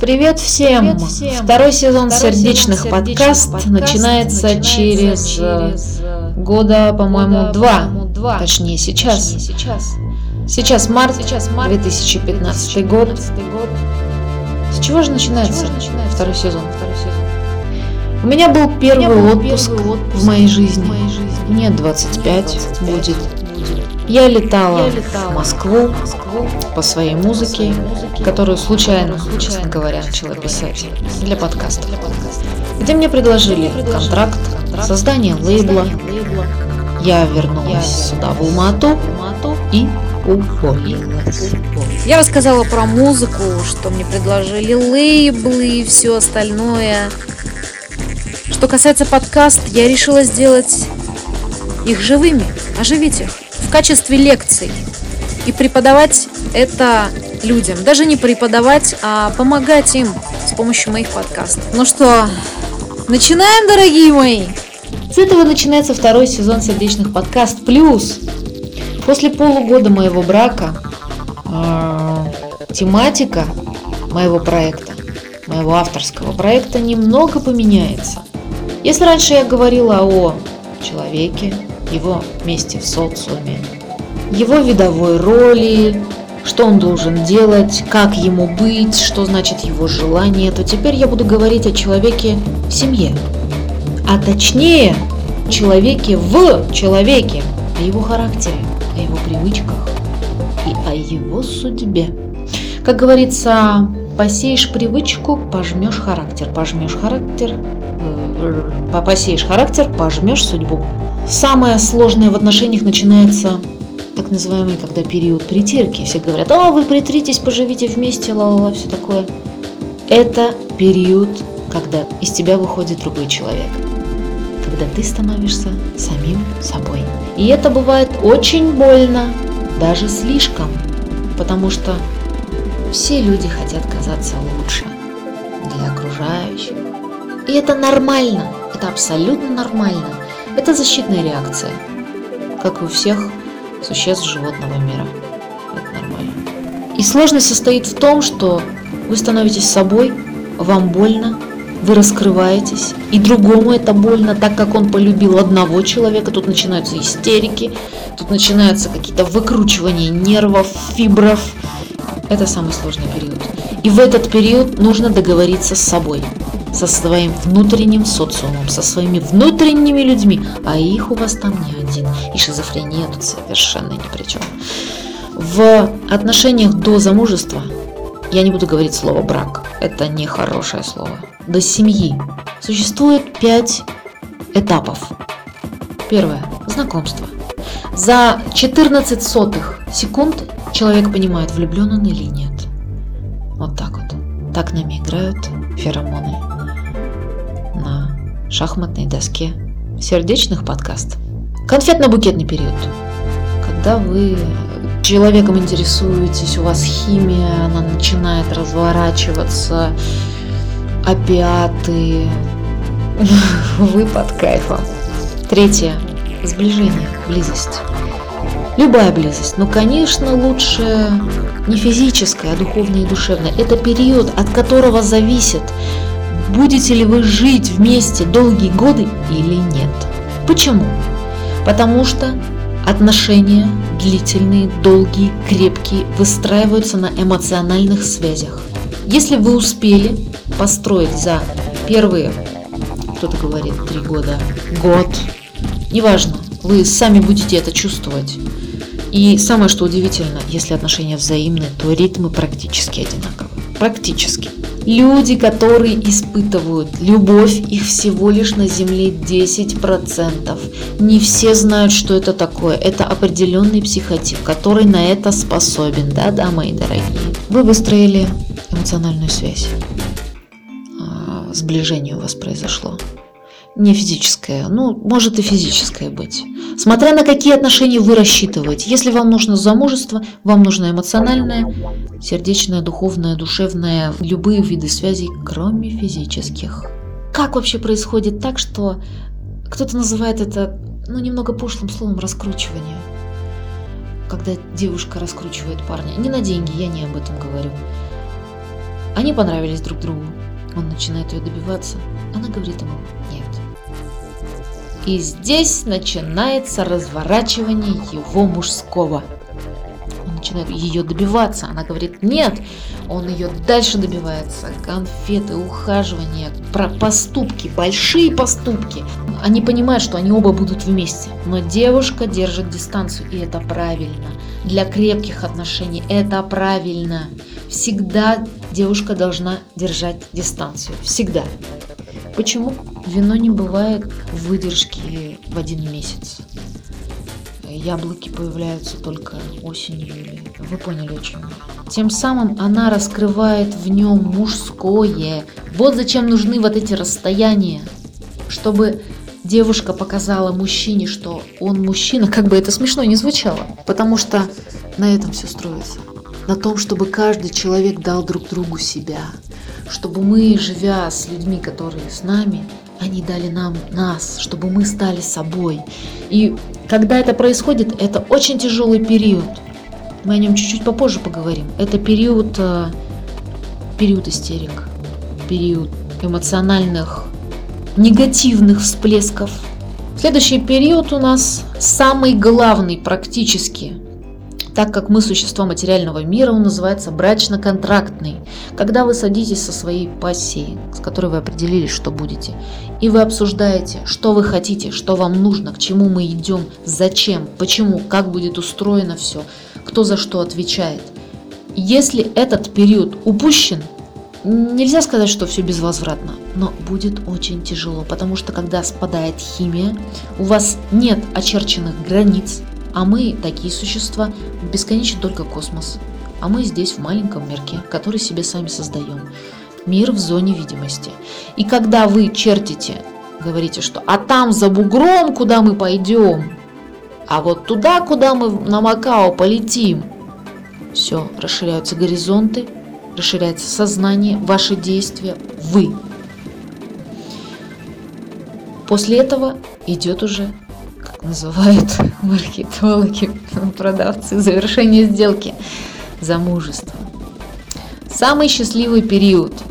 Привет всем! Привет всем. Второй сезон Второй сердечных сезон подкаст, подкаст начинается, начинается через, через года, по-моему, два. два. Точнее, сейчас. Точнее, сейчас. Сейчас март, сейчас март 2015, 2015 год. год. С чего же начинается, чего же начинается второй сезон? Второй сезон. У меня был первый, меня был отпуск, первый отпуск в моей жизни. В моей жизни. Мне 25, 25 будет. Я летала, я летала в Москву, Москву по своей музыке, музыке которую случайно, случайно, честно говоря, начала писать для подкаста, для подкаста где мне предложили контракт, создание лейбла. Я вернулась я сюда, в Алмату, и уволилась. Я рассказала про музыку, что мне предложили лейблы и все остальное. Что касается подкаст, я решила сделать их живыми, оживить их в качестве лекций и преподавать это людям. Даже не преподавать, а помогать им с помощью моих подкастов. Ну что, начинаем, дорогие мои? С этого начинается второй сезон сердечных подкаст плюс. После полугода моего брака э, тематика моего проекта, моего авторского проекта немного поменяется. Если раньше я говорила о человеке, его месте в социуме, его видовой роли, что он должен делать, как ему быть, что значит его желание, то теперь я буду говорить о человеке в семье. А точнее, человеке в человеке, о его характере, о его привычках и о его судьбе. Как говорится, посеешь привычку, пожмешь характер, пожмешь характер, э, посеешь характер, пожмешь судьбу. Самое сложное в отношениях начинается так называемый, когда период притирки. Все говорят, о, вы притритесь, поживите вместе, ла-ла-ла, все такое. Это период, когда из тебя выходит другой человек. Когда ты становишься самим собой. И это бывает очень больно, даже слишком, потому что все люди хотят казаться лучше для окружающих. И это нормально, это абсолютно нормально. Это защитная реакция, как и у всех существ животного мира. Это нормально. И сложность состоит в том, что вы становитесь собой, вам больно, вы раскрываетесь, и другому это больно, так как он полюбил одного человека, тут начинаются истерики, тут начинаются какие-то выкручивания нервов, фибров. Это самый сложный период. И в этот период нужно договориться с собой со своим внутренним социумом, со своими внутренними людьми, а их у вас там не один. И шизофрения тут совершенно ни при чем. В отношениях до замужества я не буду говорить слово брак, это не хорошее слово. До семьи существует пять этапов. Первое – знакомство. За 14 сотых секунд человек понимает, влюблен он или нет. Вот так вот. Так нами играют феромоны шахматной доске, сердечных подкаст. Конфетно-букетный период. Когда вы человеком интересуетесь, у вас химия, она начинает разворачиваться, опиаты, вы под кайфом. Третье. Сближение, близость. Любая близость, но, конечно, лучше не физическая, а духовная и душевная. Это период, от которого зависит, будете ли вы жить вместе долгие годы или нет. Почему? Потому что отношения длительные, долгие, крепкие выстраиваются на эмоциональных связях. Если вы успели построить за первые, кто-то говорит, три года, год, неважно, вы сами будете это чувствовать. И самое что удивительно, если отношения взаимные, то ритмы практически одинаковые. Практически. Люди, которые испытывают любовь, их всего лишь на Земле 10%. Не все знают, что это такое. Это определенный психотип, который на это способен. Да-да, мои дорогие. Вы выстроили эмоциональную связь. А, сближение у вас произошло не физическое, ну, может и физическое быть. Смотря на какие отношения вы рассчитываете. Если вам нужно замужество, вам нужно эмоциональное, сердечное, духовное, душевное, любые виды связей, кроме физических. Как вообще происходит так, что кто-то называет это, ну, немного пошлым словом раскручивание? Когда девушка раскручивает парня. Не на деньги, я не об этом говорю. Они понравились друг другу. Он начинает ее добиваться. Она говорит ему «нет». И здесь начинается разворачивание его мужского. Он начинает ее добиваться. Она говорит «нет». Он ее дальше добивается. Конфеты, ухаживания, про поступки, большие поступки. Они понимают, что они оба будут вместе. Но девушка держит дистанцию, и это правильно. Для крепких отношений это правильно. Всегда девушка должна держать дистанцию. Всегда. Почему? Вино не бывает выдержки в один месяц. Яблоки появляются только осенью или... Вы поняли, о. Тем самым она раскрывает в нем мужское. Вот зачем нужны вот эти расстояния. Чтобы девушка показала мужчине, что он мужчина, как бы это смешно не звучало. Потому что на этом все строится. На том, чтобы каждый человек дал друг другу себя. Чтобы мы, живя с людьми, которые с нами, они дали нам нас, чтобы мы стали собой. И когда это происходит, это очень тяжелый период. Мы о нем чуть-чуть попозже поговорим. Это период, э, период истерик, период эмоциональных негативных всплесков. Следующий период у нас самый главный практически, так как мы существа материального мира, он называется брачно-контрактный. Когда вы садитесь со своей пассией, с которой вы определились, что будете, и вы обсуждаете, что вы хотите, что вам нужно, к чему мы идем, зачем, почему, как будет устроено все, кто за что отвечает. Если этот период упущен, Нельзя сказать, что все безвозвратно, но будет очень тяжело, потому что когда спадает химия, у вас нет очерченных границ, а мы такие существа, бесконечен только космос. А мы здесь в маленьком мирке, который себе сами создаем. Мир в зоне видимости. И когда вы чертите, говорите, что а там за бугром, куда мы пойдем, а вот туда, куда мы на Макао полетим, все, расширяются горизонты, расширяется сознание, ваши действия, вы. После этого идет уже, называют маркетологи, продавцы, завершение сделки, замужество. Самый счастливый период –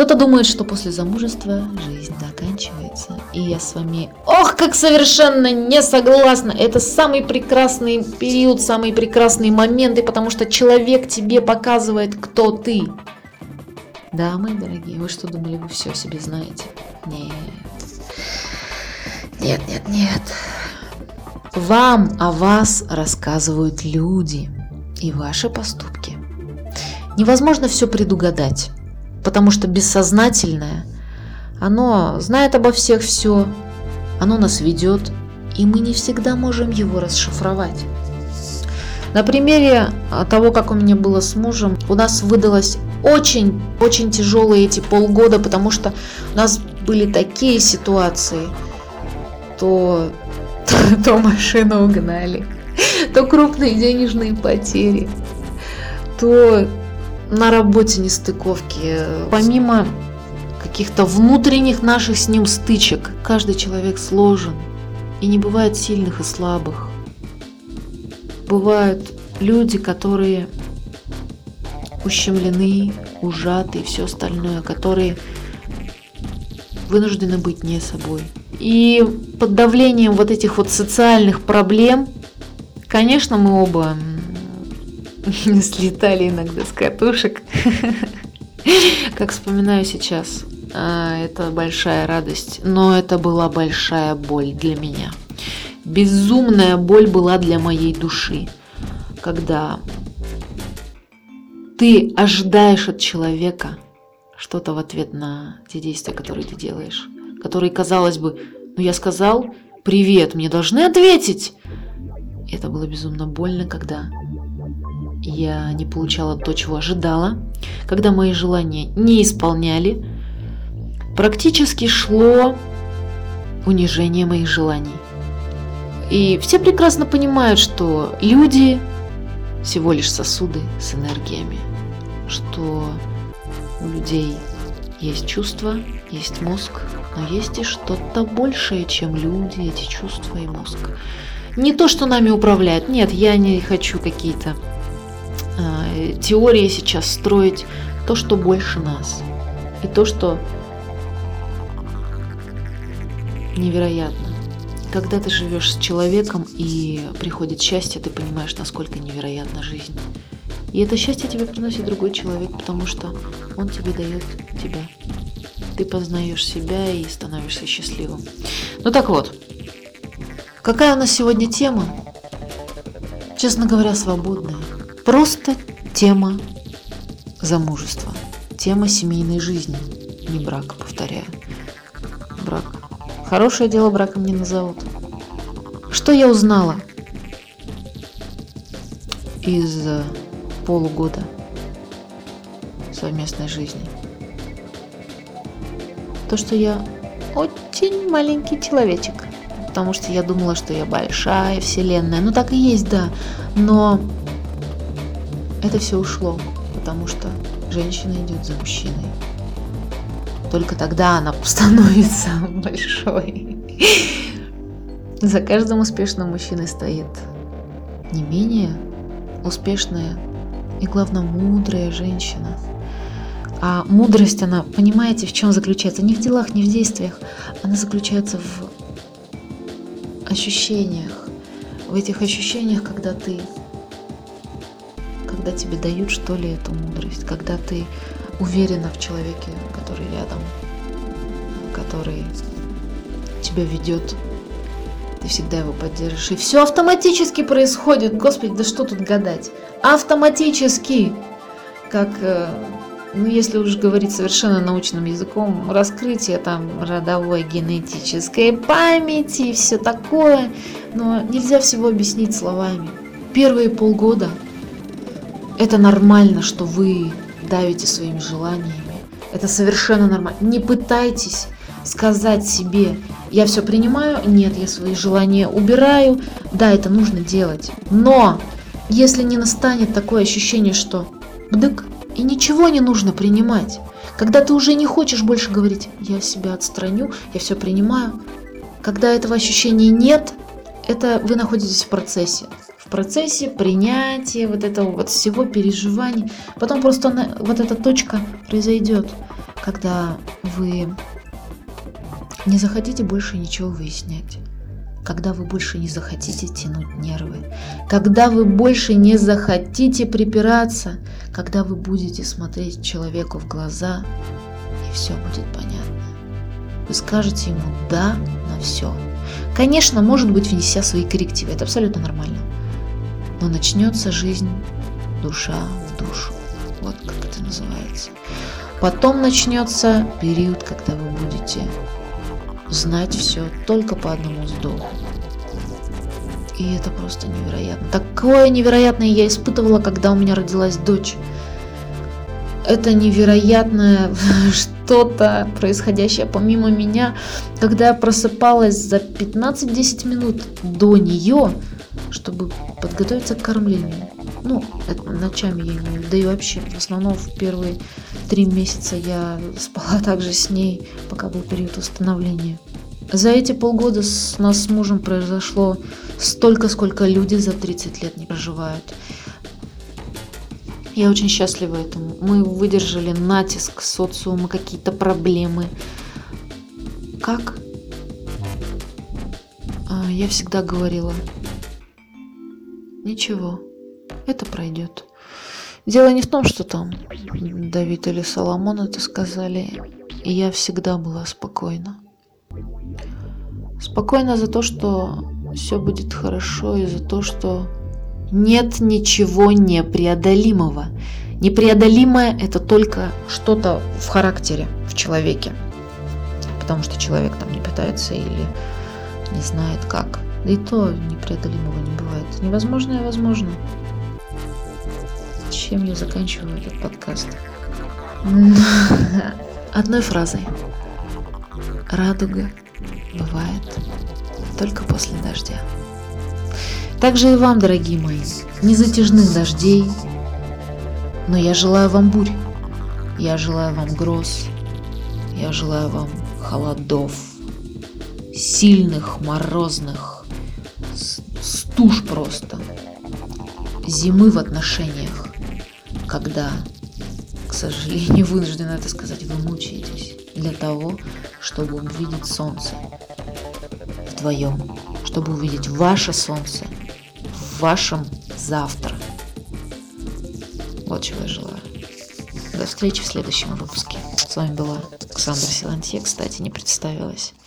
кто-то думает, что после замужества жизнь заканчивается. И я с вами, ох, как совершенно не согласна. Это самый прекрасный период, самые прекрасные моменты, потому что человек тебе показывает, кто ты. Да, мои дорогие, вы что думали, вы все о себе знаете? Нет. Нет, нет, нет. Вам о вас рассказывают люди и ваши поступки. Невозможно все предугадать потому что бессознательное, оно знает обо всех все, оно нас ведет, и мы не всегда можем его расшифровать. На примере а, того, как у меня было с мужем, у нас выдалось очень-очень тяжелые эти полгода, потому что у нас были такие ситуации, то, то, то машину угнали, то крупные денежные потери, то на работе нестыковки. Помимо каких-то внутренних наших с ним стычек, каждый человек сложен. И не бывает сильных и слабых. Бывают люди, которые ущемлены, ужаты и все остальное, которые вынуждены быть не собой. И под давлением вот этих вот социальных проблем, конечно, мы оба слетали иногда с катушек. Как вспоминаю сейчас, а, это большая радость, но это была большая боль для меня. Безумная боль была для моей души, когда ты ожидаешь от человека что-то в ответ на те действия, которые ты делаешь, которые, казалось бы, ну я сказал, привет, мне должны ответить. Это было безумно больно, когда я не получала то, чего ожидала, когда мои желания не исполняли, практически шло унижение моих желаний. И все прекрасно понимают, что люди всего лишь сосуды с энергиями, что у людей есть чувства, есть мозг, но есть и что-то большее, чем люди, эти чувства и мозг. Не то, что нами управляют. Нет, я не хочу какие-то э, теории сейчас строить то, что больше нас. И то, что невероятно. Когда ты живешь с человеком и приходит счастье, ты понимаешь, насколько невероятна жизнь. И это счастье тебе приносит другой человек, потому что он тебе дает тебя. Ты познаешь себя и становишься счастливым. Ну так вот, какая у нас сегодня тема? Честно говоря, свободная. Просто тема замужества. Тема семейной жизни. Не брака, повторяю. Брак Хорошее дело браком не назовут. Что я узнала из э, полугода совместной жизни? То, что я очень маленький человечек. Потому что я думала, что я большая вселенная. Ну так и есть, да. Но это все ушло, потому что женщина идет за мужчиной. Только тогда она становится большой. За каждым успешным мужчиной стоит не менее успешная и, главное, мудрая женщина. А мудрость, она, понимаете, в чем заключается? Не в делах, не в действиях. Она заключается в ощущениях. В этих ощущениях, когда ты когда тебе дают, что ли, эту мудрость, когда ты уверена в человеке, который рядом, который тебя ведет, ты всегда его поддержишь. И все автоматически происходит. Господи, да что тут гадать? Автоматически. Как, э, ну если уж говорить совершенно научным языком, раскрытие там родовой генетической памяти и все такое. Но нельзя всего объяснить словами. Первые полгода это нормально, что вы давите своими желаниями. Это совершенно нормально. Не пытайтесь сказать себе, я все принимаю, нет, я свои желания убираю. Да, это нужно делать. Но если не настанет такое ощущение, что бдык, и ничего не нужно принимать, когда ты уже не хочешь больше говорить, я себя отстраню, я все принимаю, когда этого ощущения нет, это вы находитесь в процессе процессе принятия вот этого вот всего переживаний. Потом просто она, вот эта точка произойдет, когда вы не захотите больше ничего выяснять. Когда вы больше не захотите тянуть нервы, когда вы больше не захотите припираться, когда вы будете смотреть человеку в глаза, и все будет понятно. Вы скажете ему «да» на все. Конечно, может быть, внеся свои коррективы, это абсолютно нормально но начнется жизнь душа в душу. Вот как это называется. Потом начнется период, когда вы будете знать все только по одному вздоху. И это просто невероятно. Такое невероятное я испытывала, когда у меня родилась дочь. Это невероятное что-то происходящее помимо меня, когда я просыпалась за 15-10 минут до нее, чтобы подготовиться к кормлению. Ну, ночами я не да и вообще, в основном в первые три месяца я спала также с ней, пока был период восстановления. За эти полгода с нас с мужем произошло столько, сколько люди за 30 лет не проживают. Я очень счастлива этому. Мы выдержали натиск социума, какие-то проблемы. Как? А, я всегда говорила, Ничего, это пройдет. Дело не в том, что там Давид или Соломон это сказали, и я всегда была спокойна. Спокойна за то, что все будет хорошо, и за то, что нет ничего непреодолимого. Непреодолимое – это только что-то в характере, в человеке. Потому что человек там не пытается или не знает как. Да и то непреодолимого не бывает. Невозможное возможно. Чем я заканчиваю этот подкаст? Одной фразой. Радуга бывает только после дождя. Также и вам, дорогие мои, незатяжных дождей, но я желаю вам бурь, я желаю вам гроз, я желаю вам холодов, сильных, морозных, стуж просто. Зимы в отношениях. Когда, к сожалению, вынуждена это сказать, вы мучаетесь для того, чтобы увидеть солнце вдвоем, чтобы увидеть ваше солнце в вашем завтра. Вот чего я желаю. До встречи в следующем выпуске. С вами была Александра Силантье, кстати, не представилась.